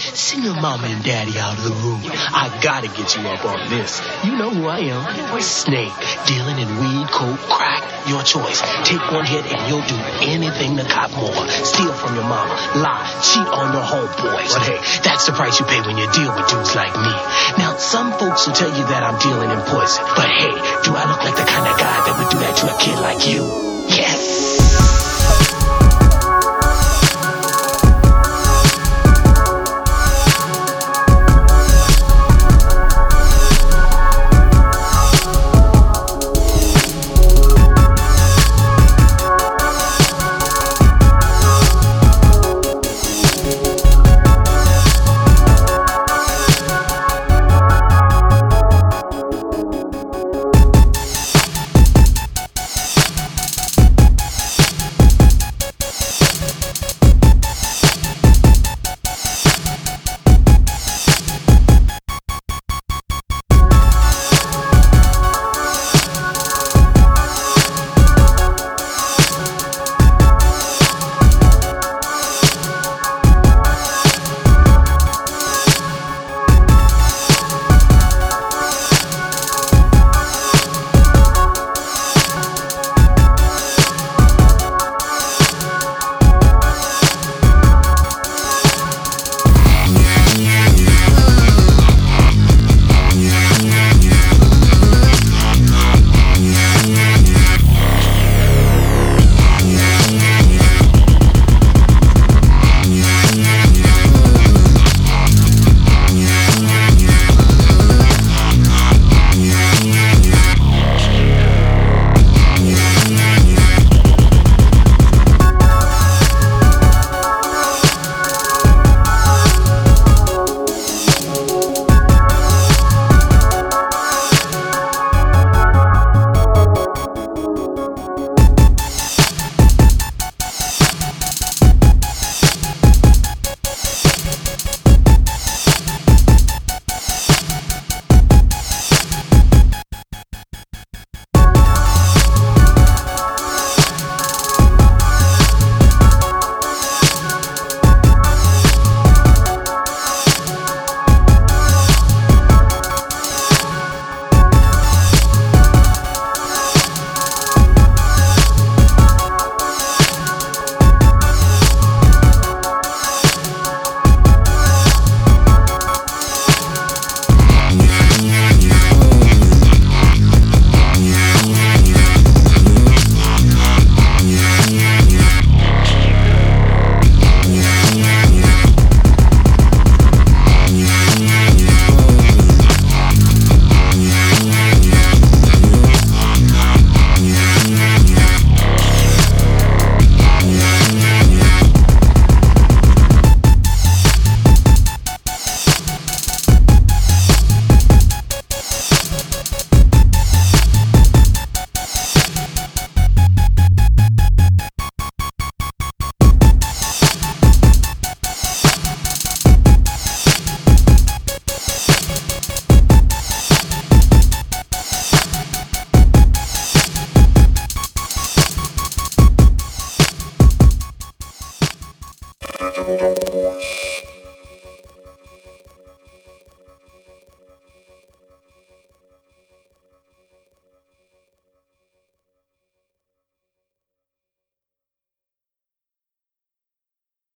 send your mama and daddy out of the room. I gotta get you up on this. You know who I am. Snake, dealing in weed, coke, crack, your choice. Take one hit and you'll do anything to cop more. Steal from your mama, lie, cheat on your homeboys. But hey, that's the price you pay when you deal with dudes like me. Now, some folks will tell you that I'm dealing in poison. But hey, do I